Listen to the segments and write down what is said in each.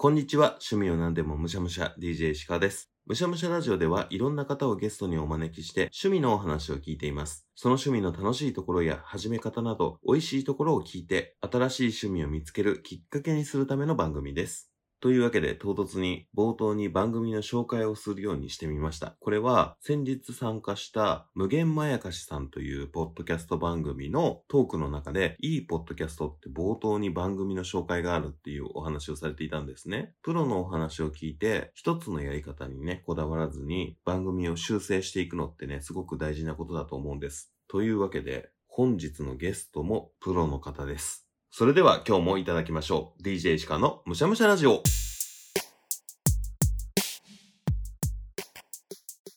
こんにちは。趣味を何でもむしゃむしゃ DJ シカです。むしゃむしゃラジオではいろんな方をゲストにお招きして趣味のお話を聞いています。その趣味の楽しいところや始め方など美味しいところを聞いて新しい趣味を見つけるきっかけにするための番組です。というわけで唐突に冒頭に番組の紹介をするようにしてみました。これは先日参加した無限まやかしさんというポッドキャスト番組のトークの中でいいポッドキャストって冒頭に番組の紹介があるっていうお話をされていたんですね。プロのお話を聞いて一つのやり方にね、こだわらずに番組を修正していくのってね、すごく大事なことだと思うんです。というわけで本日のゲストもプロの方です。それでは今日もいただきましょう。DJ シカのむしゃむしゃラジオ。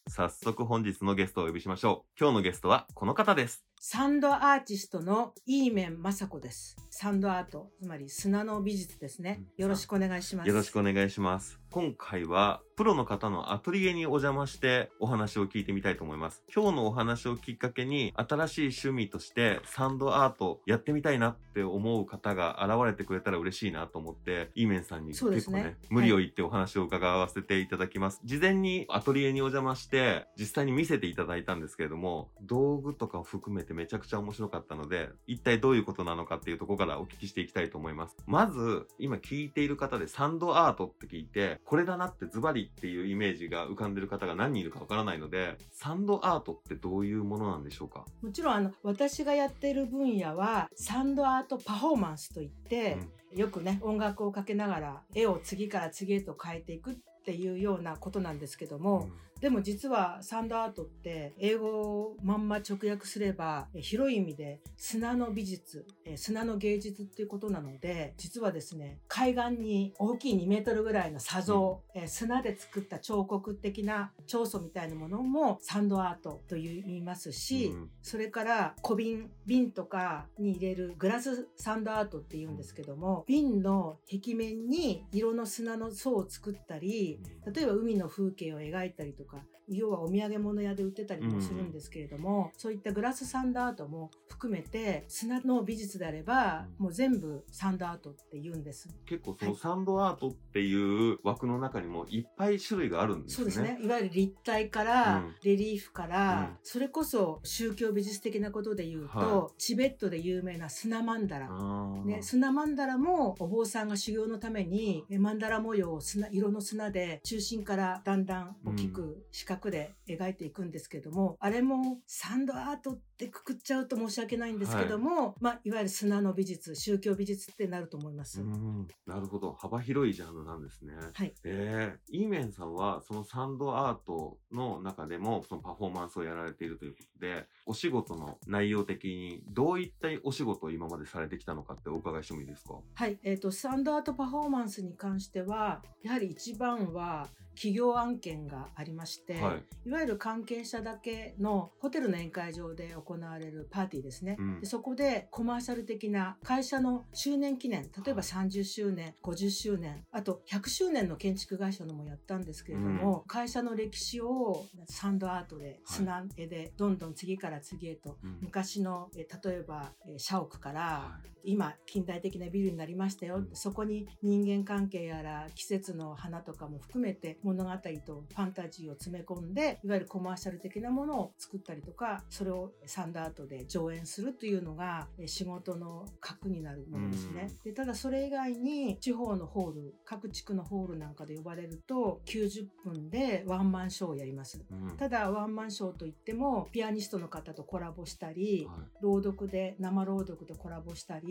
早速本日のゲストをお呼びしましょう。今日のゲストはこの方です。サンドアーティストのイーメン雅子です。サンドアート、つまり砂の美術ですね。よろしくお願いします。よろしくお願いします。今回はプロの方のアトリエにお邪魔してお話を聞いてみたいと思います。今日のお話をきっかけに新しい趣味としてサンドアートやってみたいなって思う方が現れてくれたら嬉しいなと思って、イーメンさんにそうですね結構ね、無理を言ってお話を伺わせていただきます。事前にアトリエにお邪魔して実際に見せていただいたんですけれども、道具とかを含めてめちゃくちゃ面白かったので、一体どういうことなのかっていうところからお聞きしていきたいと思います。まず、今聞いている方でサンドアートって聞いて、これだなってズバリっていうイメージが浮かんでる方が何人いるかわからないので、サンドアートってどういうものなんでしょうか？もちろんあの私がやっている分野はサンドアートパフォーマンスといって、よくね音楽をかけながら絵を次から次へと変えていくっていうようなことなんですけども、でも実はサンドアートって英語をまんま直訳すればえ広い意味で砂の美術え砂の芸術っていうことなので実はですね海岸に大きい2メートルぐらいの砂像、え砂で作った彫刻的な彫塑みたいなものもサンドアートと言いますし、うん。それから小瓶瓶とかに入れるグラスサンドアートって言うんですけども瓶の壁面に色の砂の層を作ったり例えば海の風景を描いたりとか要はお土産物屋で売ってたりもするんですけれども、そういったグラスサンドアートも含めて砂の美術であれば、うんもう全部サンドアートって言うんです。結構そのサンドアートっていう枠の中にもいっぱい種類があるんですね。そうですね。いわゆる立体から、うんレリーフから、うんそれこそ宗教美術的なことで言うと、はチベットで有名な砂マンダラ。あーね、砂マンダラもお坊さんが修行のためにえマンダラ模様を砂色の砂で中心からだんだん大きく四角で描いていくんですけども、あれもサンドアートってくくっちゃうと申し訳ないんですけども、い。まあ、いわゆる砂の美術宗教美術ってなると思います。うんなるほど。幅広いジャンルなんですね。はい。えー、イーメンさんはそのサンドアートの中でもそのパフォーマンスをやられているということでお仕事の内容的にどういったお仕事を今までされてきたのかってお伺いしてもいいですか？はい、えー、とサンドアートパフォーマンスに関してはやはり一番は企業案件がありまして、はい。い、わゆる関係者だけのホテルの宴会場で行われるパーティーですね、うん。でそこでコマーシャル的な会社の周年記念例えば30周年50周年あと100周年の建築会社のもやったんですけれども、会社の歴史をサンドアートで砂絵でどんどん次から次へとうん。昔のえ例えばえ社屋からは今近代的なビルになりましたよ、うん。そこに人間関係やら季節の花とかも含めて物語とファンタジーを詰め込んでいわゆるコマーシャル的なものを作ったりとかそれをサンドアートで上演するというのがえ仕事の核になるものですね。でただそれ以外に地方のホール各地区のホールなんかで呼ばれると90分でワンマンショーをやります。うん。ただワンマンショーといってもピアニストの方とコラボしたり、はい。朗読で生朗読でコラボしたり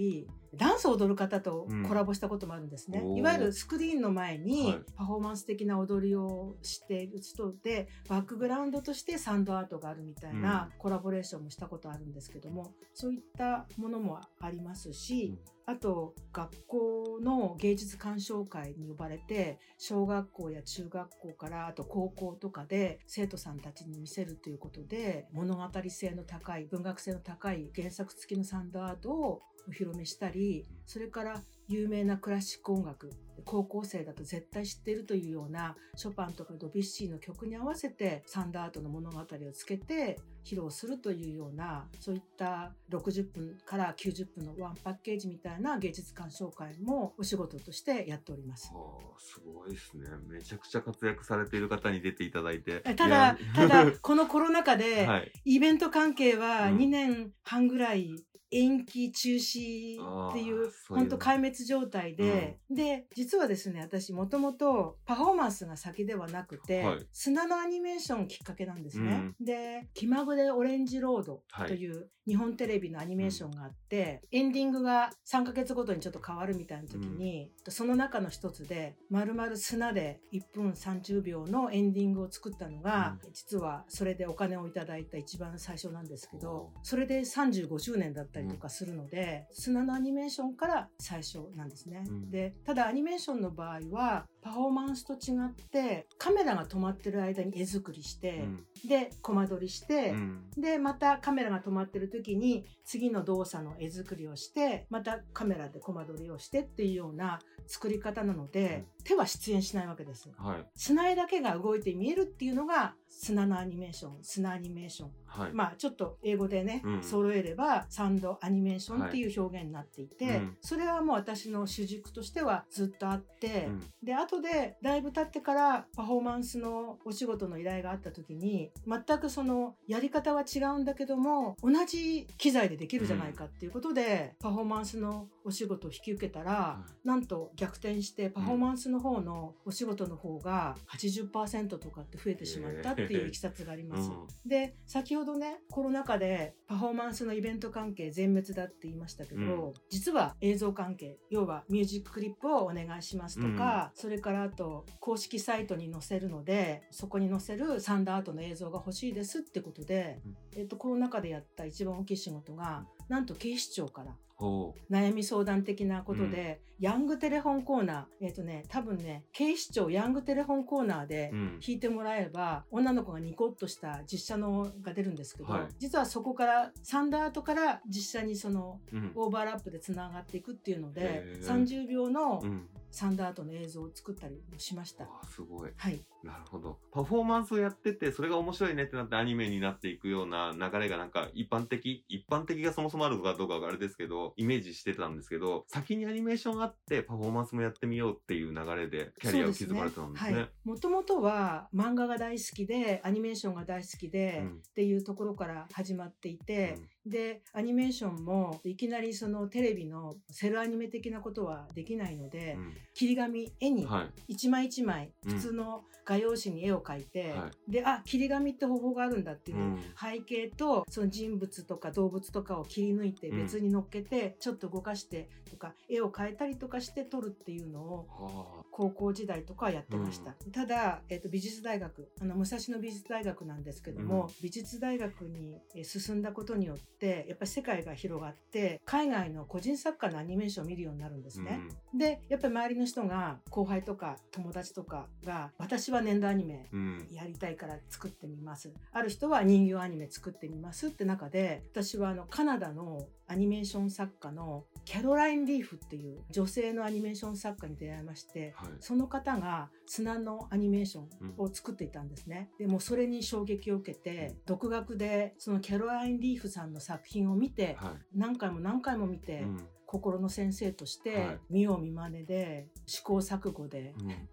ダンスを踊る方とコラボしたこともあるんですね、うんいわゆるスクリーンの前にはい。パフォーマンス的な踊りをしている人でバックグラウンドとしてサンドアートがあるみたいなコラボレーションもしたことあるんですけどもそういったものもありますし、あと学校の芸術鑑賞会に呼ばれて小学校や中学校からあと高校とかで生徒さんたちに見せるということで物語性の高い文学性の高い原作付きのサンドアートをお披露目したりそれから有名なクラシック音楽高校生だと絶対知っているというようなショパンとかドビュッシーの曲に合わせてサンダーアートの物語をつけて披露するというようなそういった60分から90分のワンパッケージみたいな芸術鑑賞会もお仕事としてやっております。はあ、すごいですね。めちゃくちゃ活躍されている方に出ていただいて。ただ、ただ、このコロナ禍で、はい、イベント関係はうん2年半ぐらい延期中止っていう本当壊滅状態で、で実はですね私もともとパフォーマンスが先ではなくて、はい。砂のアニメーションきっかけなんですね。で「気まぐれオレンジロード」という日本テレビのアニメーションがあって、エンディングが3ヶ月ごとにちょっと変わるみたいな時に、その中の一つで丸々砂で1分30秒のエンディングを作ったのが、実はそれでお金をいただいた一番最初なんですけど、それで35周年だったりとかするので、砂のアニメーションから最初なんですね。うんでただアニメーションの場合はパフォーマンスと違ってカメラが止まってる間に絵作りして、でコマ撮りして、うん。でまたカメラが止まってる時に次の動作の絵作りをしてまたカメラでコマ撮りをしてっていうような作り方なので、手は出演しないわけです。はい。砂絵だけが動いて見えるっていうのが砂のアニメーション砂アニメーション。はい。まあちょっと英語でね、うん。揃えればサンドアニメーションっていう表現になっていて、はいうん。それはもう私の主軸としてはずっとあって、うん。で後でだいぶ経ってからパフォーマンスのお仕事の依頼があった時に全くそのやり方は違うんだけども同じ機材でできるじゃないかっていうことで、パフォーマンスのお仕事を引き受けたら、なんと逆転してパフォーマンスの方のお仕事の方が80%とかって増えてしまったっていういきさつがあります。で先ほどねコロナ禍でパフォーマンスのイベント関係全滅だって言いましたけど、うん。実は映像関係要はミュージッククリップをお願いしますとか、それからあと公式サイトに載せるのでそこに載せるサンダーアートの映像が欲しいですってことで、うん。えっと、コロナ禍でやった一番大きい仕事がなんと警視庁からほ悩み相談的なことで、ヤングテレフォンコーナーえっ、とね多分ね警視庁ヤングテレフォンコーナーでう。うん。弾いてもらえば女の子がニコッとした実写のが出るんですけど、はい実はそこからサンダートから実写にそのうん。オーバーラップでつながっていくっていうのでへー30秒のうん。サンダートの映像を作ったりもしました。すごい。はい、なるほど。パフォーマンスをやってて、それが面白いねってなってアニメになっていくような流れがなんか一般的、一般的がそもそもあるのかどうかがあれですけど、イメージしてたんですけど、先にアニメーションあってパフォーマンスもやってみようっていう流れでキャリアを築かれてたんですね。はい。もともとは漫画が大好きでアニメーションが大好きで、うんっていうところから始まっていて、でアニメーションもいきなりそのテレビのセルアニメ的なことはできないので、うん切り紙絵に。一枚一枚うん普通の画用紙に絵を描いて、はであ切り紙って方法があるんだっていうう、ん。背景とその人物とか動物とかを切り抜いてうん。別に乗っけてちょっと動かしてとか絵を描いたりとかして撮るっていうのをは高校時代とかはやってました、ただ、えっと美術大学あの武蔵野美術大学なんですけども、うん美術大学にえ進んだことによってやっぱり世界が広がって海外の個人作家のアニメーションを見るようになるんですあ。ね、でやっぱり周りの人が後輩とか友達とかが私は年度アニメうん。うん。やりたいから作ってみますある人は人形アニメ作ってみますって中で私はあのカナダのアニメーション作家のキャロライン・リーフっていう女性のアニメーション作家に出会いましてはい。その方が砂のアニメーションを作っていたんですね。でもうそれに衝撃を受けて独学でそのキャロライン・リーフさんの作品を見ては何回も何回も見い。てうん。心の先生としはて見よう見まねで試行錯誤で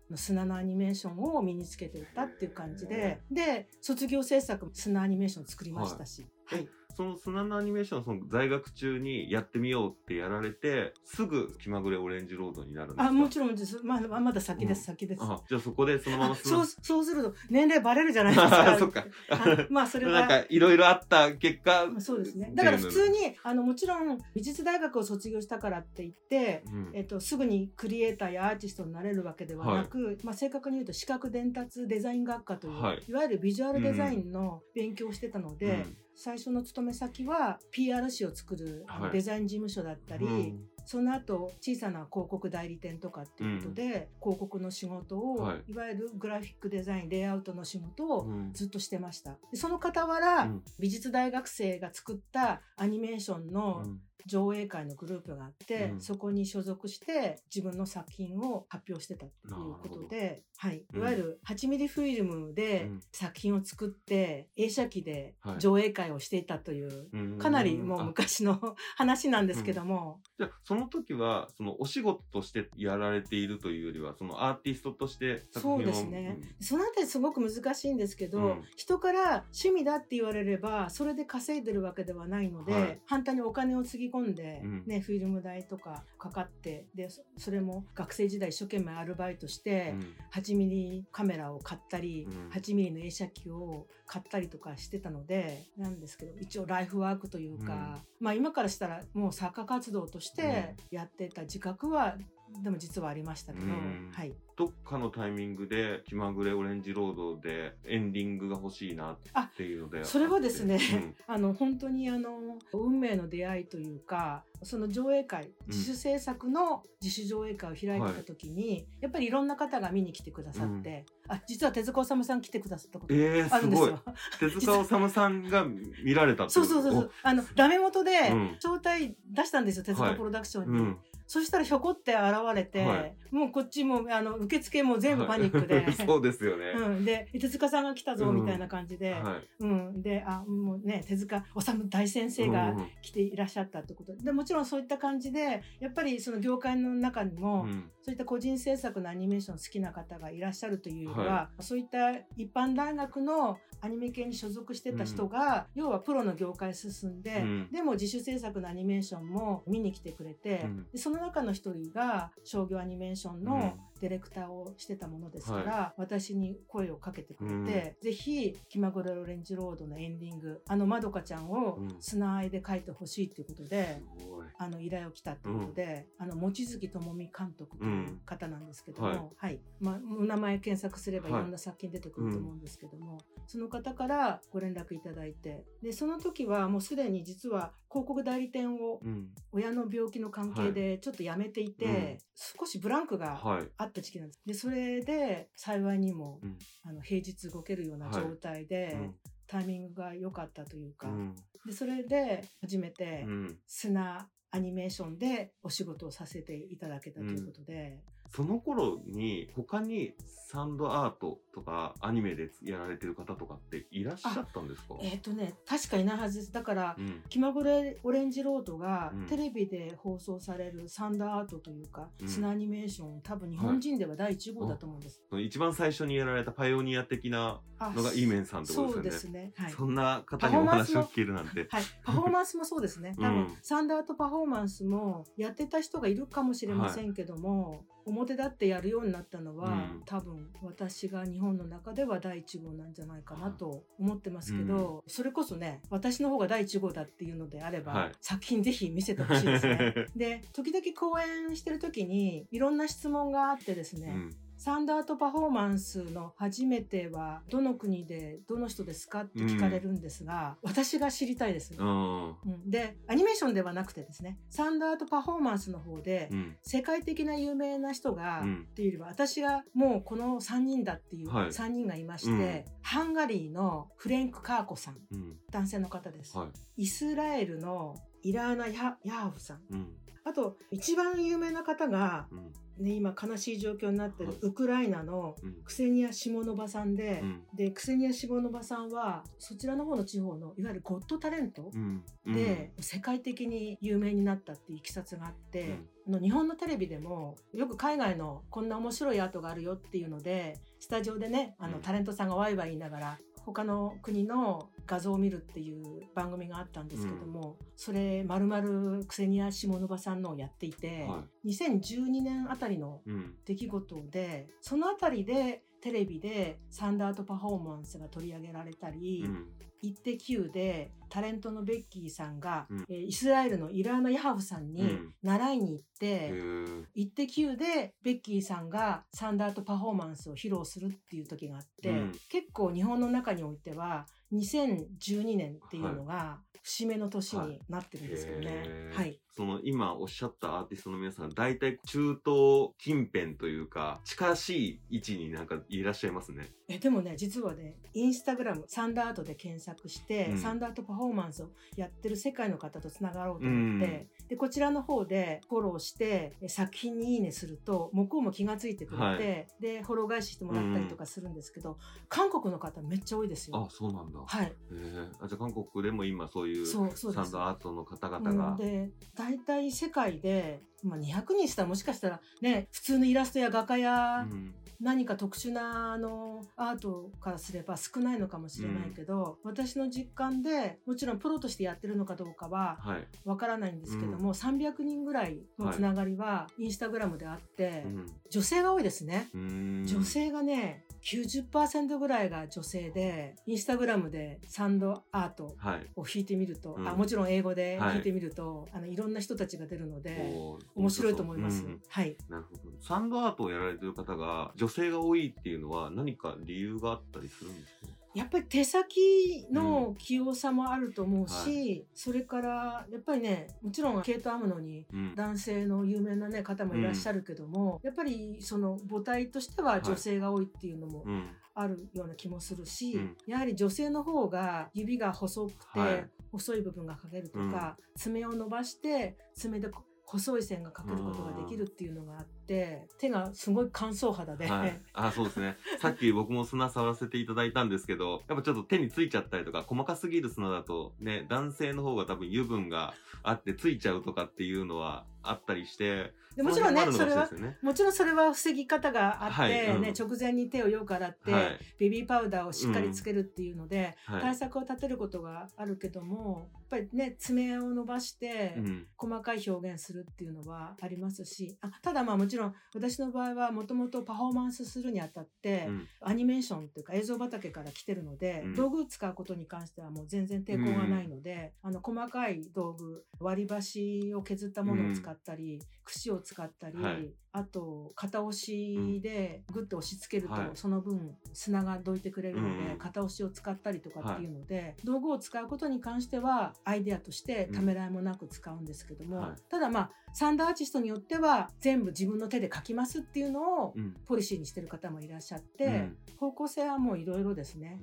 うん。砂のアニメーションを身につけていったっていう感じでで卒業制作も砂アニメーションを作りましたし、はいはいその砂のアニメーション、その在学中にやってみようってやられて、すぐ気まぐれオレンジロードになるんですか？あもちろんです。まあまだ先です、うん先です。あ、じゃあそこでそのままあそうそうすると年齢バレるじゃないですか。あ そっか。あまあそれは。なんかいろいろあった結果、まあそうですね。だから普通にあのもちろん美術大学を卒業したからって言ってうん。えっと、すぐにクリエイターやアーティストになれるわけではなく、まあ、正確に言うと視覚伝達デザイン学科という、はい。い、わゆるビジュアルデザインの勉強をしてたので、うん最初の勤め先は PR 誌を作るデザイン事務所だったり、うん。その後小さな広告代理店とかっていうことで、広告の仕事を、はい。い、わゆるグラフィックデザインレイアウトの仕事をうん。ずっとしてました。でその傍ら、うん。美術大学生が作ったアニメーションのうん上映会のグループがあって、うん。そこに所属して自分の作品を発表してたということで、はい、うん。いわゆる8ミリフィルムでうん。作品を作って映写機ではい。上映会をしていたという、うん。かなりもうあ昔の話なんですけども、じゃあその時はそのお仕事としてやられているというよりはそのアーティストとして作品をそうですね、そのあたりすごく難しいんですけど、うん。人から趣味だって言われればそれで稼いでるわけではないので、はい。反対にお金をつぎ込んで、うん。ね、フィルム代とかかかってでそそれも学生時代一生懸命アルバイトして、うん。8ミリカメラを買ったり、うん。8ミリの映写機を買ったりとかしてたのでなんですけど一応ライフワークというか、まあ今からしたらもう作家活動としてやってた自覚は、でも実はありましたけど、うん。はい。どっかのタイミングで気まぐれオレンジロードでエンディングが欲しいなっていうのでそれはですねうん。あの本当にあの運命の出会いというかその上映会うん。自主制作の自主上映会を開いてた時に、やっぱりいろんな方が見に来てくださって、あ実は手塚治虫さん来てくださったことえー、あるんですすごい。よ。手塚治虫さんが見られたってそうそうそうそう。あのダメ元でうん。招待出したんですよ、手はい。塚プロダクションに。うんそしたらひょこって現れて、はい。もうこっちもあの受付も全部パニックで。はい。そうですよね、うん、で手塚さんが来たぞみたいな感じで、はい。うん。であもうね手塚治虫大先生がうん来ていらっしゃったってこと。でもちろんそういった感じでやっぱりその業界の中にも、うん。そういった個人制作のアニメーション好きな方がいらっしゃるというよりは、はそういった一般大学のアニメ系に所属してた人が、要はプロの業界進んで、うん。でも自主制作のアニメーションも見に来てくれて、うん。でその中の一人が商業アニメーションのディレクターをしてたものですから、私に声をかけてくれて、ぜひ「気まぐれオレンジロード」のエンディングあのまどかちゃんをうん。砂愛で描いてほしいということで。すごい。あの依頼を来たということで、あの望月智美監督という方なんですけども、うん。はい、まあお名前検索すればいはいろんな作品出てくると思うんですけども、その方からご連絡いただいて、でその時はもうすでに実は広告代理店をうん。親の病気の関係でちょっと辞めていて、うん。少しブランクがはい。あった時期なんです。でそれで幸いにも、うん。あの平日動けるような状態で、うん。タイミングが良かったというか、うん。でそれで初めて、うん。砂アニメーションでお仕事をさせていただけたということで、その頃に他にサンドアートとかアニメでやられてる方とかっていらっしゃったんですか？えっ、とね確かいないはずですだから、うん気まぐれオレンジロードがうんテレビで放送されるサンドアートというか、うん砂アニメーション多分日本人では第1号だと思うんです。その一番最初にやられたパイオニア的なあのがイーメンさんってことですよね。ですね。はい。そんな方にお話を聞けるなんて。はい、パフォーマンスもそうですね。多分、うんサンダーとパフォーマンスもやってた人がいるかもしれませんけども、表立ってやるようになったのは、うん多分私が日本の中では第一号なんじゃないかなと思ってますけど、それこそね私の方が第一号だっていうのであれば、はい。作品ぜひ見せてほしいですね。で時々講演してる時にいろんな質問があってですね、うんサンダートパフォーマンスの初めてはどの国でどの人ですかって聞かれるんですが、私が知りたいです。うんうん。でアニメーションではなくてですねサンダートパフォーマンスの方で、うん。世界的な有名な人が、うん。っていうよりは私がもうこの3人だっていうはい。3人がいまして、うん。ハンガリーのフレンク・カーコさんうん。男性の方です、はい。イスラエルのイラーナ・ヤヤーフさん。うん。あと一番有名な方が、うんね、今悲しい状況になってるはい。ウクライナのうん。クセニア・シモノバさんで、うん。でクセニア・シモノバさんはそちらの方の地方のいわゆるゴッドタレント、うん。うん。で、世界的に有名になったっていういきさつがあって、あの日本のテレビでもよく海外のこんな面白いアートがあるよっていうのでスタジオでねあのうん。タレントさんがワイワイ言いながら他の国の画像を見るっていう番組があったんですけども、それまるまるクセニア・シモノバさんのをやっていて、は2012年あたりのうん。出来事でそのあたりでテレビでサンダートパフォーマンスが取り上げられたり、うん。イッテ Q でタレントのベッキーさんが、うん。えーイスラエルのイラーナ・ヤハフさんにうん。習いに行って、へー。イッテ Q でベッキーさんがサンダートパフォーマンスを披露するっていう時があって、うん。結構日本の中においては2012年っていうのが節目の年になってるんですよね。へーはい。その今おっしゃったアーティストの皆さん、大体中東近辺というか、近しい位置になんかいらっしゃいますね。えでもね実はねインスタグラムサンダーアートで検索して、うんサンダーアートパフォーマンスをやってる世界の方とつながろうと思って、でこちらの方でフォローしてえ作品にいいねすると向こうも気がついてくれて、はいでフォロー返ししてもらったりとかするんですけど、韓国の方めっちゃ多いですよ。あ、そうなんだ。はい、へえ。あ、じゃあ韓国でも今そういうサンドアートの方々うんが。で大体世界で、まあ、200人したらもしかしたらね普通のイラストや画家やうん。何か特殊なあのアートからすれば少ないのかもしれないけど、私の実感でもちろんプロとしてやってるのかどうかははい。わからないんですけども、300人ぐらいのつながりはインスタグラムであって、うん。女性が多いですね。女性がね90%ぐらいが女性でインスタグラムでサンドアートはい。を弾いてみると、うんあもちろん英語ではい弾いてみると、い、あのいろんな人たちが出るので面白いと思います。うんうんはいなるほど。サンドアートをやられてる方が女性が多いっていうのは何か理由があったりするんですか？やっぱり手先の器用さもあると思うし、はそれからやっぱりねもちろんケイト・アムノにうん。男性の有名な、ね、方もいらっしゃるけども、やっぱりその母体としては女性が多いっていうのもうん。あるような気もするし、うん。やはり女性の方が指が細くて、はい。細い部分が描けるとか、爪を伸ばして爪でこ細い線が描けることができるっていうのがあって手がすごい乾燥肌で、はい。あ、そうですね。さっき僕も砂触らせていただいたんですけど、やっぱちょっと手についちゃったりとか、細かすぎる砂だとね、男性の方が多分油分があってついちゃうとかっていうのはあったりして、でもちろんねのそれは辺もちろんそれは防ぎ方があって、はいうんね、直前に手をよく洗って、はい。ベビーパウダーをしっかりつけるっていうので、はい。対策を立てることがあるけどもやっぱりね爪を伸ばして、うん。細かい表現するっていうのはありますしあただまあもちろん私の場合はもともとパフォーマンスするにあたって、うん。アニメーションというか映像畑から来てるので、うん。道具使うことに関してはもう全然抵抗がないので、あの細かい道具割り箸を削ったものを使ったり、櫛を使ったり、はい。あと片押しでグッと押し付けると、はい。その分砂がどいてくれるので、うん片押しを使ったりとかっていうので、道具を使うことに関してはアイデアとしてためらいもなく使うんですけども、はい。ただまあサンダーアーティストによっては全部自分の手で描きますっていうのをうん。ポリシーにしてる方もいらっしゃって、うん。方向性はもういろいろですね。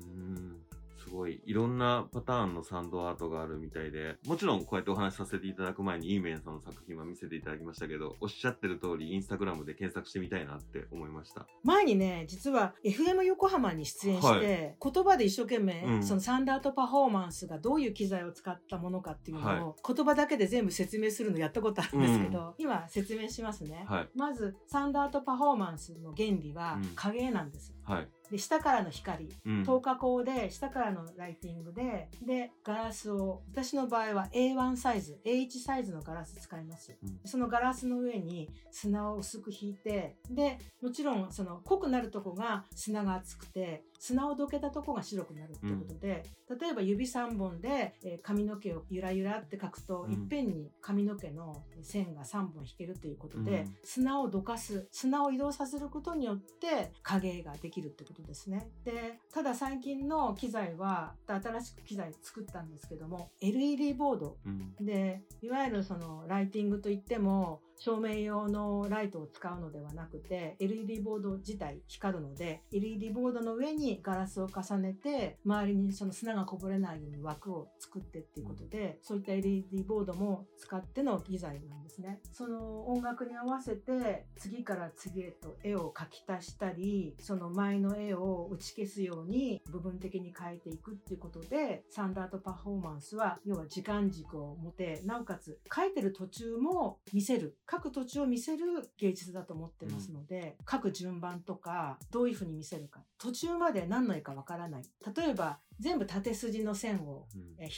うんすごい、いろんなパターンのサンドアートがあるみたいで、もちろんこうやってお話しさせていただく前に、イーメンさんの作品は見せていただきましたけど、おっしゃってる通り、インスタグラムで検索してみたいなって思いました。前にね実は FM 横浜に出演して、言葉で一生懸命、うんそのサンダーアートパフォーマンスがどういう機材を使ったものかっていうのを、は言葉だけで全部説明するのやったことあるんですけど、今説明しますね。はい。まずサンダーアートパフォーマンスの原理はうん影絵なんです。はい。で下からの光うん。透過光で下からのライティングででガラスを私の場合は A1 サイズ A1 サイズのガラス使いますうんそのガラスの上に砂を薄く引いてでもちろんその濃くなるとこが砂が厚くて砂をどけたとこが白くなるってことで、例えば指3本で、えー髪の毛をゆらゆらって描くと、うんいっぺんに髪の毛の線が3本引けるということで、うん砂をどかす砂を移動させることによって影ができるってことですね。でただ最近の機材は新しく機材作ったんですけども LED ボードうん。でいわゆるそのライティングといっても照明用のライトを使うのではなくて LED ボード自体光るので LED ボードの上にガラスを重ねて周りにその砂がこぼれないように枠を作ってっていうことで、そういった LED ボードも使っての機材なんですね。その音楽に合わせて次から次へと絵を描き足したりその前の絵を打ち消すように部分的に変えていくっていうことでサンダートパフォーマンスは要は時間軸を持てなおかつ描いてる途中も見せる書く途中を見せる芸術だと思ってますので、書く順番とかどういうふうに見せるか。途中まで何の絵かわからない。例えば全部縦筋の線を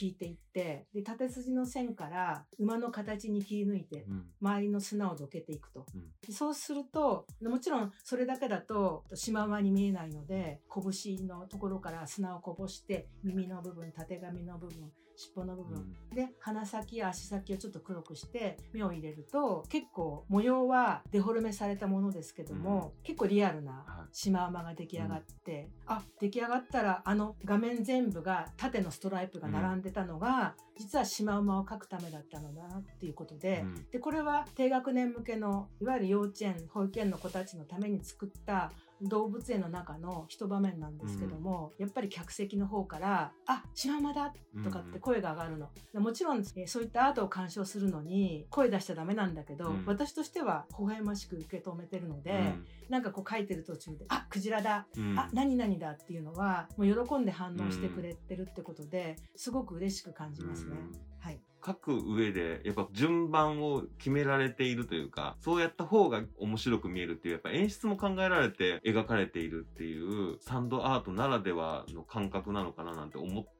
引いていってで縦筋の線から馬の形に切り抜いてうん。周りの砂をどけていくと、うん。でそうするともちろんそれだけだとシマウマに見えないので拳のところから砂をこぼして耳の部分たてがみの部分尻尾の部分、で鼻先や足先をちょっと黒くして目を入れると結構模様はデフォルメされたものですけども、結構リアルなはい。シマウマが出来上がって、あ出来上がったらあの画面全部が縦のストライプが並んでたのが、実はシマウマを描くためだったのだなっていうことで,、うん。でこれは低学年向けのいわゆる幼稚園保育園の子たちのために作った動物園の中の一場面なんですけども、やっぱり客席の方から「あシマウマだ!」とかって声が上がるの。もちろん、えーそういったアートを鑑賞するのに声出しちゃダメなんだけど、うん私としては微笑ましく受け止めてるので、なんかこう書いてる途中で「あクジラだ!」うんあ何々だっていうのはもう喜んで反応してくれてるってことですごく嬉しく感じますね。うんはい、書く上でやっぱ順番を決められているというかそうやった方が面白く見えるっていうやっぱ演出も考えられて描かれているっていうサンドアートならではの感覚なのかななんて思って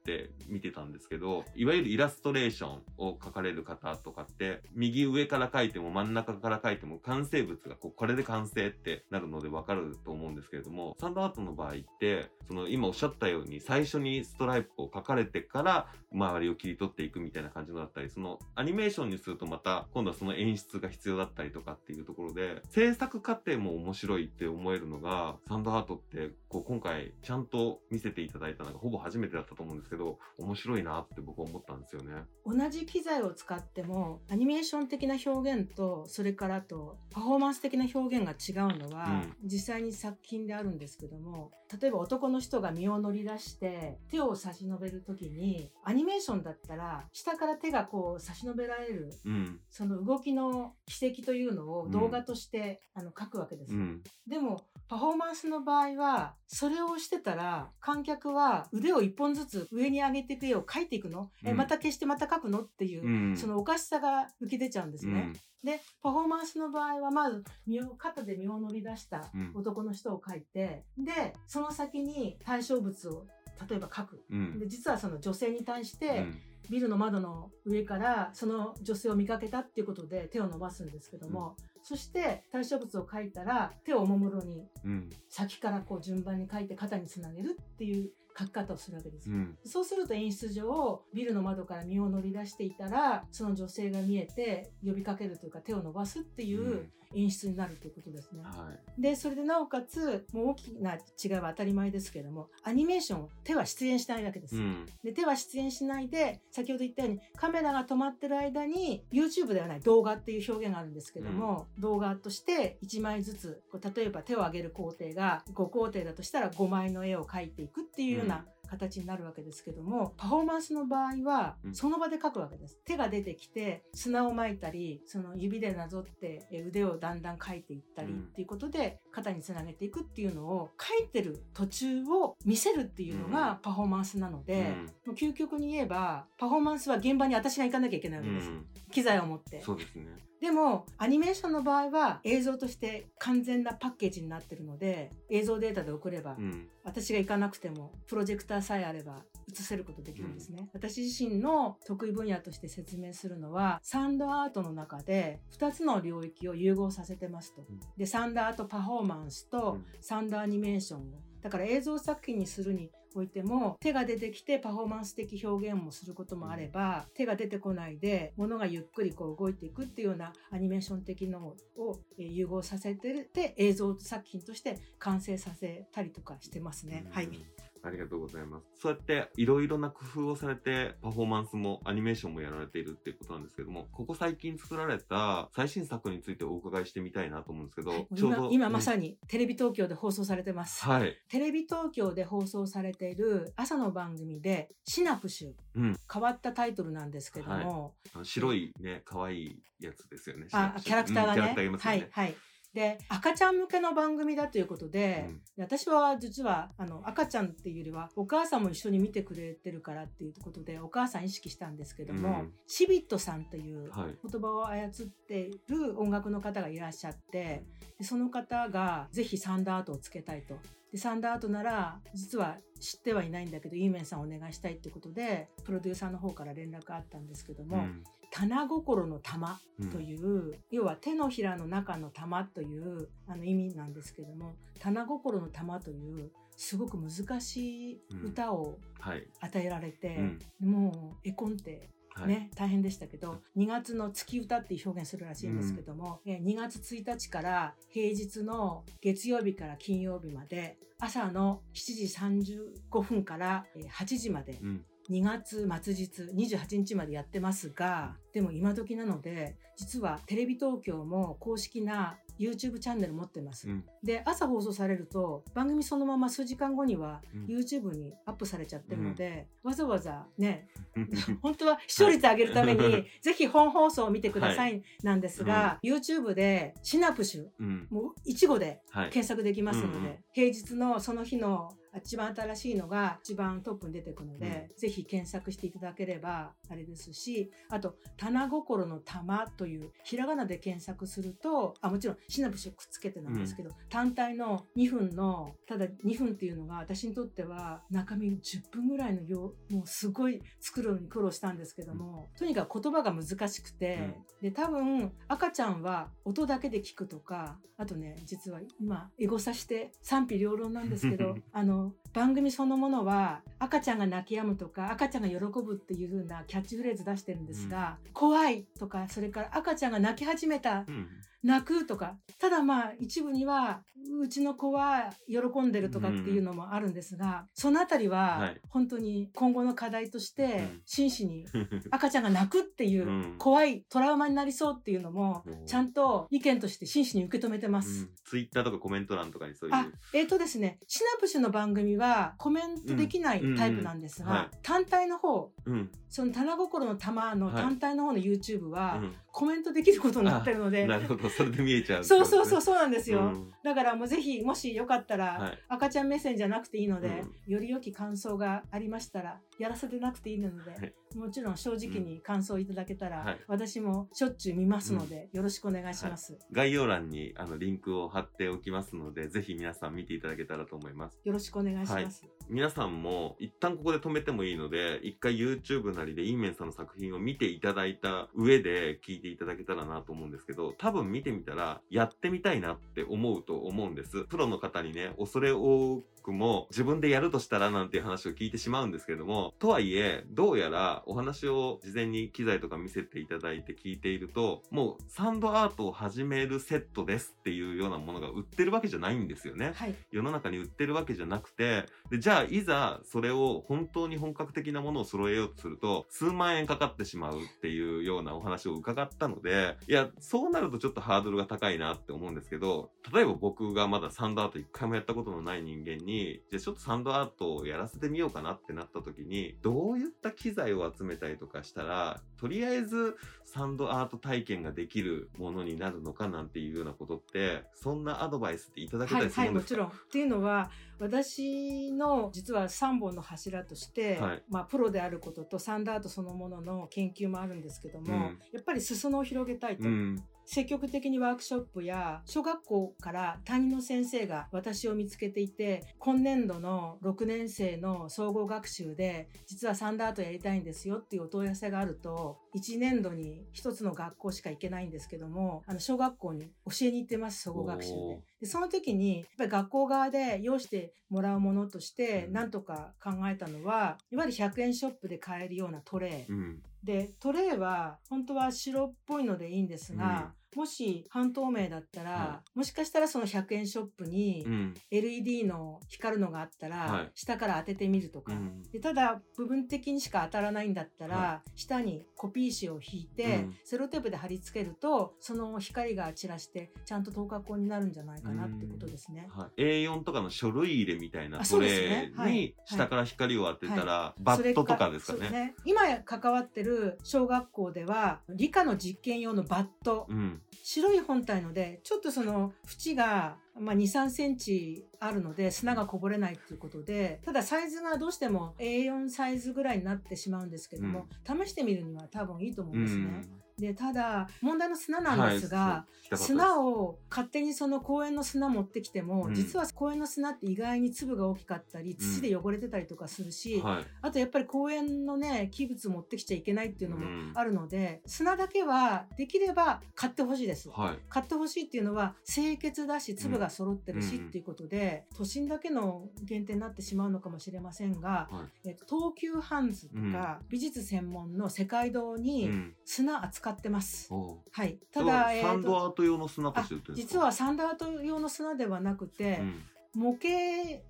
見てたんですけどいわゆるイラストレーションを描かれる方とかって右上から描いても真ん中から描いても完成物がこうこれで完成ってなるのでわかると思うんですけれどもサンドアートの場合ってその今おっしゃったように最初にストライプを描かれてから周りを切り取っていくみたいな感じのだったりそのアニメーションにするとまた今度はその演出が必要だったりとかっていうところで制作過程も面白いって思えるのがサンドアートってこう今回ちゃんと見せていただいたのがほぼ初めてだったと思うんですけど面白いなって僕は思ったんですよね。同じ機材を使ってもアニメーション的な表現とそれからあとパフォーマンス的な表現が違うのは、実際に作品であるんですけども例えば男の人が身を乗り出して手を差し伸べる時にアニメーションだったら下から手がこう差し伸べられるうん、その動きの軌跡というのを動画として、あの書くわけです。うん、でもパフォーマンスの場合はそれをしてたら観客は腕を一本ずつ上に上げていく絵を描いていくの、えうん。また消してまた描くの？っていう、うん、そのおかしさが浮き出ちゃうんですね。でパフォーマンスの場合はまず身を肩で身を乗り出したうん。男の人を描いて、でその先に対象物を例えば描く。うん、うん、で実はその女性に対して、うん。ビルの窓の上からその女性を見かけたっていうことで手を伸ばすんですけども、そして対象物を描いたら手をおもむろにうん、先からこう順番に描いて肩につなげるっていう描き方をするわけです。うん、そうすると演出上ビルの窓から身を乗り出していたらその女性が見えて呼びかけるというか手を伸ばすっていう演出になるということですね。はい、でそれでなおかつもう大きな違いは当たり前ですけどもアニメーション手は出演しないわけです。うん、で手は出演しないで先ほど言ったようにカメラが止まってる間に YouTube ではない動画っていう表現があるんですけども、動画として1枚ずつ例えば手を上げる工程が5工程だとしたら5枚の絵を描いていくっていうような形になるわけですけどもパフォーマンスの場合はうん。その場で描くわけです。手が出てきて砂をまいたりその指でなぞってえ腕をだんだん描いていったりうん。っていうことで肩につなげていくっていうのを描いてる途中を見せるっていうのがパフォーマンスなので、もう究極に言えばパフォーマンスは現場に私が行かなきゃいけないわけです、うん、機材を持って。そうですね。でもアニメーションの場合は映像として完全なパッケージになってるので映像データで送れば、うん、私が行かなくてもプロジェクターさえあれば映せることできるんですね、私自身の得意分野として説明するのはサンドアートの中で2つの領域を融合させてますと、うん。でサンドアートパフォーマンスとうん。サンドアニメーションを。だから映像作品にするにおいても手が出てきてパフォーマンス的表現もすることもあれば、手が出てこないで物がゆっくりこう動いていくっていうようなアニメーション的のをえー融合させてで映像作品として完成させたりとかしてますね。はいうん。ありがとうございます。そうやっていろいろな工夫をされてパフォーマンスもアニメーションもやられているっていうことなんですけども、ここ最近作られた最新作についてお伺いしてみたいなと思うんですけど、ちょうど今今まさに、にテレビ東京で放送されてます。はい。テレビ東京で放送されている朝の番組でシナプシュうん。変わったタイトルなんですけども、あの白いね、可愛いやつですよね。あキャラクターがね、うんキャラクターがいますよね。はいはいで赤ちゃん向けの番組だということで、うん私は実はあの赤ちゃんっていうよりはお母さんも一緒に見てくれてるからっていうことでお母さん意識したんですけども、うんシビットさんというはい。言葉を操っている音楽の方がいらっしゃってでその方がぜひサンダーアートをつけたいと。でサンダーアートなら実は知ってはいないんだけどイーメンさんお願いしたいってことでプロデューサーの方から連絡あったんですけども、うん棚心の玉うんという、要は手のひらの中の玉というあの意味なんですけども棚心の玉というすごく難しい歌をはい。与えられて、うんもう絵コンテはい。ね、大変でしたけど2月の月歌っていう表現するらしいんですけども、え2月1日から平日の月曜日から金曜日まで朝の7時35分からえー8時までうん。2月末日28日までやってますが、でも今時なので、実はテレビ東京も公式な YouTube チャンネル持ってます。うん。で、朝放送されると、番組そのまま数時間後にはうん。YouTube にアップされちゃってるので、わざわざね、本当は視聴率上げるために、はい。ぜひ本放送を見てくださいなんですが、YouTube でシナプシュ、うん。もう一語ではい。検索できますので、うんうん平日のその日の一番新しいのが一番トップに出てくるので、ぜひ検索していただければあれですしあと「棚心の玉」というひらがなで検索するとあもちろんシナプシュくっつけてなんですけど、単体の2分のただ2分っていうのが私にとっては中身10分ぐらいのようもうすごい作るのに苦労したんですけども、とにかく言葉が難しくて、で多分赤ちゃんは音だけで聞くとかあとね実は今エゴサして賛否両論なんですけど あの番組そのものは赤ちゃんが泣き止むとか赤ちゃんが喜ぶっていう風なキャッチフレーズ出してるんですが、怖いとかそれから赤ちゃんが泣き始めた。うん。泣くとかただまあ一部にはうちの子は喜んでるとかっていうのもあるんですが、そのあたりははい。本当に今後の課題としてうん。真摯に赤ちゃんが泣くっていううん。怖いトラウマになりそうっていうのもうんちゃんと意見として真摯に受け止めてます。ツイッターとかコメント欄とかにそういう。あ、えーとですね、シナプシュの番組はコメントできないタイプなんですが、単体の方、うん。その棚心の玉のはい。単体の方の YouTube はうコメントできることになってるので、ん。なるほど。それで見えちゃう。そうそうそうそうなんですよ。うんだからもうぜひもしよかったら、はい赤ちゃん目線じゃなくていいので、うより良き感想がありましたらやらせてなくていいので、はいもちろん正直に感想いただけたら、はい私もしょっちゅう見ますので、よろしくお願いします、概要欄にあのリンクを貼っておきますので、ぜひ皆さん見ていただけたらと思います。よろしくお願いします、皆さんも一旦ここで止めてもいいので、一回 YouTube なりでインメンさんの作品を見ていただいた上で聞いていただけたらなと思うんですけど、多分見てみたらやってみたいなって思うと思うんです。プロの方にね、恐れ多くも自分でやるとしたらなんていう話を聞いてしまうんですけれども、とはいえ、どうやらお話を事前に機材とか見せていただいて聞いていると、もうサンドアートを始めるセットですっていうようなものが売ってるわけじゃないんですよね。はい世の中に売ってるわけじゃなくて、で、じゃあいざそれを本当に本格的なものを揃えようとすると、数万円かかってしまうっていうようなお話を伺ったので、いや、そうなるとちょっとハードルが高いなって思うんですけど、例えば僕がまだサンドアート一回もやったことのない人間に、じゃあちょっとサンドアートをやらせてみようかなってなった時に、どういった機材を集めたりとかしたら、とりあえずサンドアート体験ができるものになるのかなんていうようなことって、そんなアドバイスっていただけたはい、はい、りするんですか？もちろん。っていうのは、私の実は3本の柱として、はいまあ、プロであることとサンダートそのものの研究もあるんですけども、うんやっぱり裾野を広げたいと。うん。積極的にワークショップや小学校から担任の先生が私を見つけていて今年度の6年生の総合学習で実はサンダートやりたいんですよっていうお問い合わせがあると1年度に1つの学校しか行けないんですけどもあの小学校に教えに行ってます総合学習で。でその時にやっぱり学校側で用意してもらうものとしてうん。何とか考えたのは、いわゆる100円ショップで買えるようなトレー、うん。でトレイは本当は白っぽいのでいいんですが、もし半透明だったら、はもしかしたらその100円ショップにうん。LED の光るのがあったら、はい。下から当ててみるとか、うん。でただ部分的にしか当たらないんだったら、は下にコピー紙を引いて、うん。セロテープで貼り付けるとその光が散らしてちゃんと透過光になるんじゃないかなってことですね。はい、A4 とかの書類入れみたいなトレに下から光を当てたら、バットとかですかね。ね。今関わってる小学校では理科の実験用のバット、うん。白い本体のでちょっとその縁が、まあ、23センチあるので砂がこぼれないっていうことでただサイズがどうしても A4 サイズぐらいになってしまうんですけども、試してみるには多分いいと思うんですね。でただ問題の砂なんですが、はい、そう砂を勝手にその公園の砂持ってきても、うん実は公園の砂って意外に粒が大きかったり土で汚れてたりとかするし、はい。あとやっぱり公園のね器物持ってきちゃいけないっていうのもうんあるので、砂だけはできれば買ってほしいです。はい。買ってほしいっていうのは清潔だし粒が揃ってるしうんっていうことで、都心だけの限定になってしまうのかもしれませんが、はえっと、東急ハンズとか、美術専門の世界堂い。にうん。砂扱ってます。はい、ただ、えサンドアート用の砂して売って実はサンダート用の砂ではなくて、うん。模型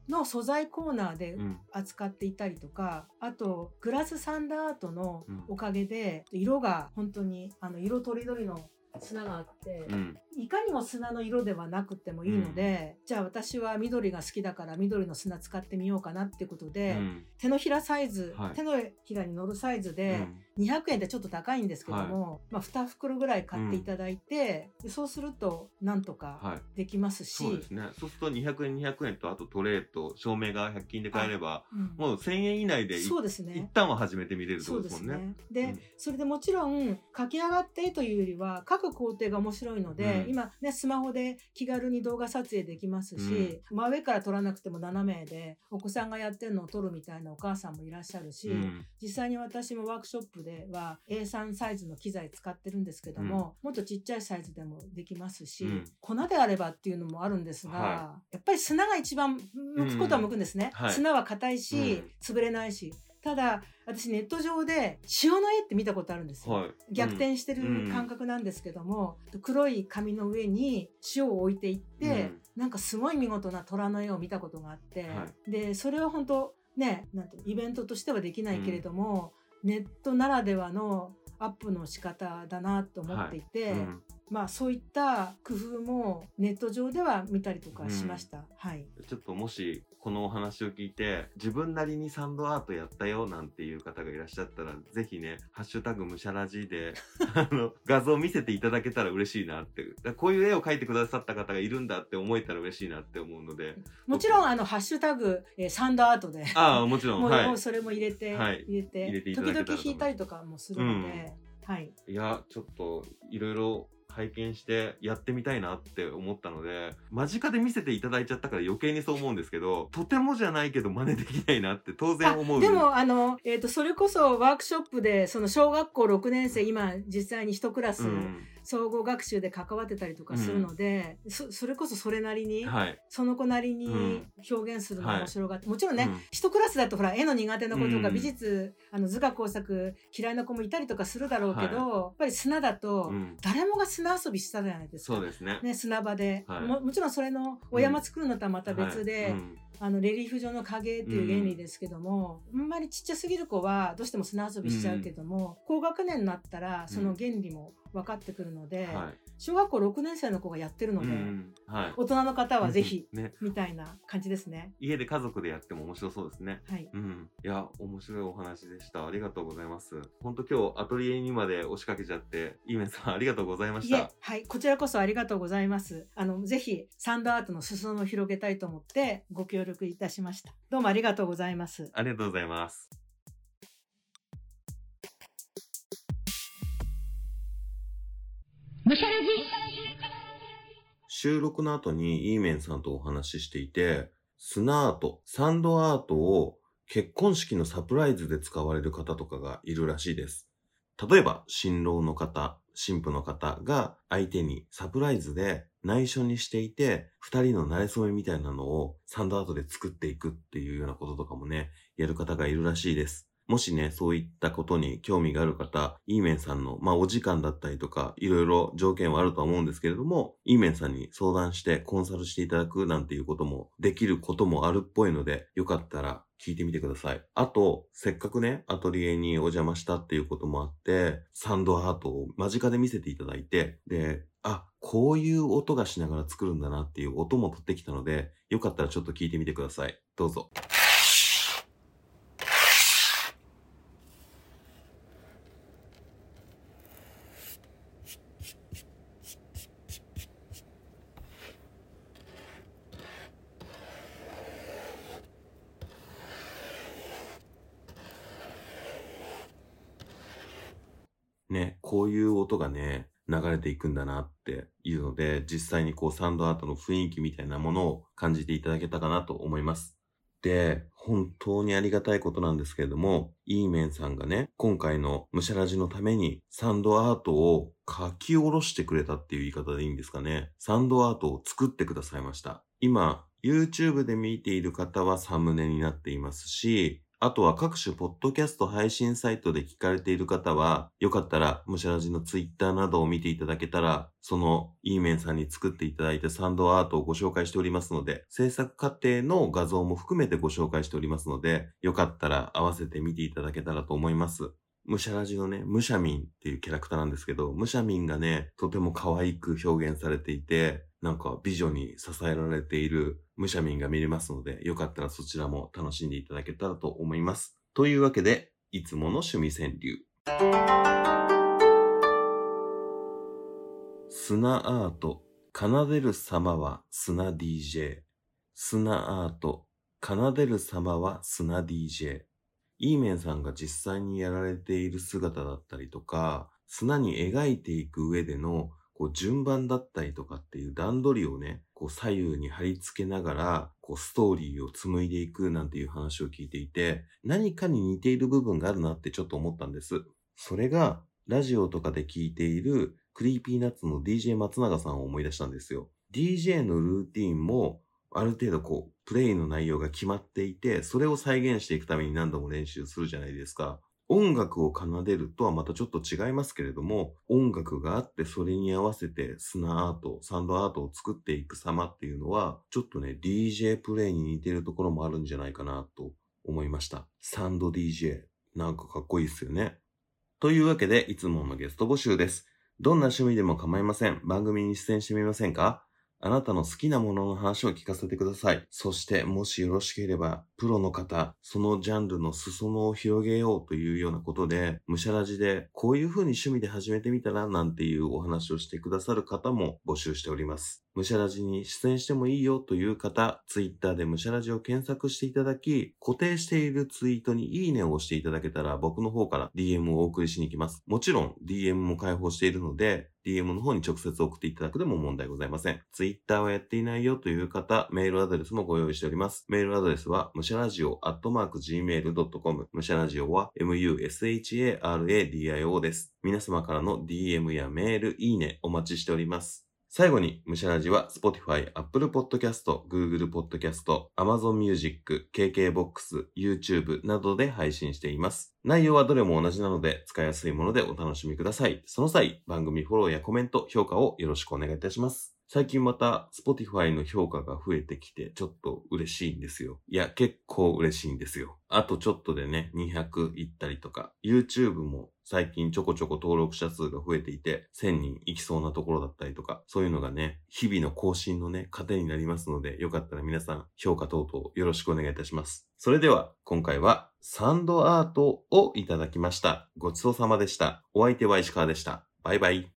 の素材コーナーでうん。扱っていたりとか、あとグラスサンダーアートのおかげで、色が本当にあの色とりどりの砂があって、うんいかにも砂の色ではなくてもいいので、じゃあ私は緑が好きだから緑の砂使ってみようかなっていうことうで、ん。手のひらサイズ、はい。手のひらに乗るサイズうで、ん200円ってちょっと高いんですけども、まあ、2袋ぐらい買っていただいて、でそうするとなんとかはい。できますし、そうですね。そうすると200円200円とあとトレーと照明が100均で買えればうん。もう1000円以内でいそうです一ね。旦は始めてみれるってそうですすことでもんねね。で、うん。それでもちろん書き上がってというよりは各工程が面白いので、うん今ねスマホで気軽に動画撮影できますし、真上から撮らなくても斜めでお子さんがやってるのを撮るみたいなお母さんもいらっしゃるし、うん。実際に私もワークショップでは A3 サイズの機材使ってるんですけども、もっとちっちゃいサイズでもできますし、うん。粉であればっていうのもあるんですが、はやっぱり砂が一番向くことは向くんですね、うん。はい。砂は硬いし、潰れないしただ私ネット上で塩の絵って見たことあるんですよ、はい。逆転してるうん。感覚なんですけども、黒い紙の上に塩を置いていって、なんかすごい見事な虎の絵を見たことがあって、はでそれは本当ねなんてイベントとしてはできないけれども、ネットならではのアップの仕方だなと思っていて、うん。まあそういった工夫もネット上では見たりとかしました。はい。ちょっともしこのお話を聞いて自分なりにサンドアートやったよなんていう方がいらっしゃったらぜひね「ハッシュタグむしゃらじ」で あの画像見せていただけたら嬉しいなって。こういう絵を描いてくださった方がいるんだって思えたら嬉しいなって思うので。もちろんあのハッシュタグ、えーサンドアートで。ああもちろん。もう、はい。それも入れて、はい。入れて入れて時々弾いたりとかもするので、はい。いやちょっといろいろ拝見してやってみたいなって思ったので間近で見せていただいちゃったから余計にそう思うんですけどとてもじゃないけど真似できないなって当然思う。でもあの、えー、とそれこそワークショップでその小学校6年生今実際に一クラスうん総合学習で関わってたりとかするので、そそれこそそれなりに、はい。その子なりにうん。表現するの面白がって、もちろんね、うん。一クラスだとほら絵の苦手な子とか、うん。美術あの図画工作嫌いな子もいたりとかするだろうけど、はい。やっぱり砂だと、うん。誰もが砂遊びしたじゃないですか。そうですね。ね、砂場で、はい。ももちろんそれのお山作るのとはまた別で、はい。うんあのレリーフ上の影っていう原理ですけども、あんまりちっちゃすぎる子はどうしても砂遊びしちゃうけども、高学年になったらその原理も分かってくるので、はい小学校6年生の子がやってるので、うんはい大人の方はぜひねみたいな感じですね。家で家族でやっても面白そうですねはい。うん。いや、面白いお話でした。ありがとうございます。本当今日アトリエにまで押しかけちゃって、イーメンさんありがとうございました。、はい、こちらこそありがとうございます。あの、ぜひ、サンドアートの裾野を広げたいと思って、ご協力いたしました。どうもありがとうございます。ありがとうございます。むしゃら収録の後にイーメンさんとお話ししていて、砂アート、サンドアートを結婚式のサプライズで使われる方とかがいるらしいです。例えば、新郎の方、新婦の方が相手にサプライズで内緒にしていて、二人の馴れ初めみたいなのをサンドアートで作っていくっていうようなこととかもね、やる方がいるらしいです。もしね、そういったことに興味がある方、イーメンさんの、まあ、お時間だったりとか、いろいろ条件はあるとは思うんですけれども、イーメンさんに相談してコンサルしていただくなんていうこともできることもあるっぽいので、よかったら聞いてみてください。あと、せっかくね、アトリエにお邪魔したっていうこともあって、サンドアートを間近で見せていただいて、で、あ、こういう音がしながら作るんだなっていう音も取ってきたので、よかったらちょっと聞いてみてください。どうぞ。ね、こういう音がね、流れていくんだなっていうので、実際にこうサンドアートの雰囲気みたいなものを感じていただけたかなと思います。で、本当にありがたいことなんですけれども、イーメンさんがね、今回のムシャラジのためにサンドアートを書き下ろしてくれたっていう言い方でいいんですかね。サンドアートを作ってくださいました。今、YouTube で見ている方はサムネになっていますし、あとは各種ポッドキャスト配信サイトで聞かれている方は、よかったら、むしゃらじのツイッターなどを見ていただけたら、その、イーメンさんに作っていただいたサンドアートをご紹介しておりますので、制作過程の画像も含めてご紹介しておりますので、よかったら合わせて見ていただけたらと思います。ムシャラジのね、ムシャミンっていうキャラクターなんですけど、ムシャミンがね、とても可愛く表現されていて、なんか美女に支えられているムシャミンが見れますので、よかったらそちらも楽しんでいただけたらと思います。というわけで、いつもの趣味川柳。砂アート、奏でる様は砂 DJ。砂アート、奏でる様は砂 DJ。イーメンさんが実際にやられている姿だったりとか、砂に描いていく上でのこう順番だったりとかっていう段取りをね、こう左右に貼り付けながら、こうストーリーを紡いでいくなんていう話を聞いていて、何かに似ている部分があるなってちょっと思ったんです。それが、ラジオとかで聞いている Creepy Nuts の DJ 松永さんを思い出したんですよ。DJ のルーティンもある程度こう、プレイの内容が決まっていて、それを再現していくために何度も練習するじゃないですか。音楽を奏でるとはまたちょっと違いますけれども、音楽があってそれに合わせて砂アート、サンドアートを作っていく様っていうのは、ちょっとね、DJ プレイに似てるところもあるんじゃないかなと思いました。サンド DJ。なんかかっこいいっすよね。というわけで、いつものゲスト募集です。どんな趣味でも構いません。番組に出演してみませんか？あなたの好きなものの話を聞かせてください。そして、もしよろしければ、プロの方、そのジャンルの裾野を広げようというようなことで、むしゃらじで、こういうふうに趣味で始めてみたら、なんていうお話をしてくださる方も募集しております。むしゃらじに出演してもいいよという方、ツイッターでむしゃらじを検索していただき、固定しているツイートにいいねを押していただけたら、僕の方から DM をお送りしに行きます。もちろん DM も開放しているので、DM の方に直接送っていただくでも問題ございません。Twitter はやっていないよという方、メールアドレスもご用意しております。メールアドレスは、むしゃらじお、アットマーク gmail.com。むしゃらじおは、musharadio です。皆様からの DM やメール、いいね、お待ちしております。最後に、むしゃらじは Spotify、Apple Podcast、Google Podcast、Amazon Music、KKBOX、YouTube などで配信しています。内容はどれも同じなので、使いやすいものでお楽しみください。その際、番組フォローやコメント、評価をよろしくお願いいたします。最近また Spotify の評価が増えてきてちょっと嬉しいんですよ。いや、結構嬉しいんですよ。あとちょっとでね、200いったりとか、YouTube も最近ちょこちょこ登録者数が増えていて、1000人いきそうなところだったりとか、そういうのがね、日々の更新のね、糧になりますので、よかったら皆さん評価等々よろしくお願いいたします。それでは、今回はサンドアートをいただきました。ごちそうさまでした。お相手は石川でした。バイバイ。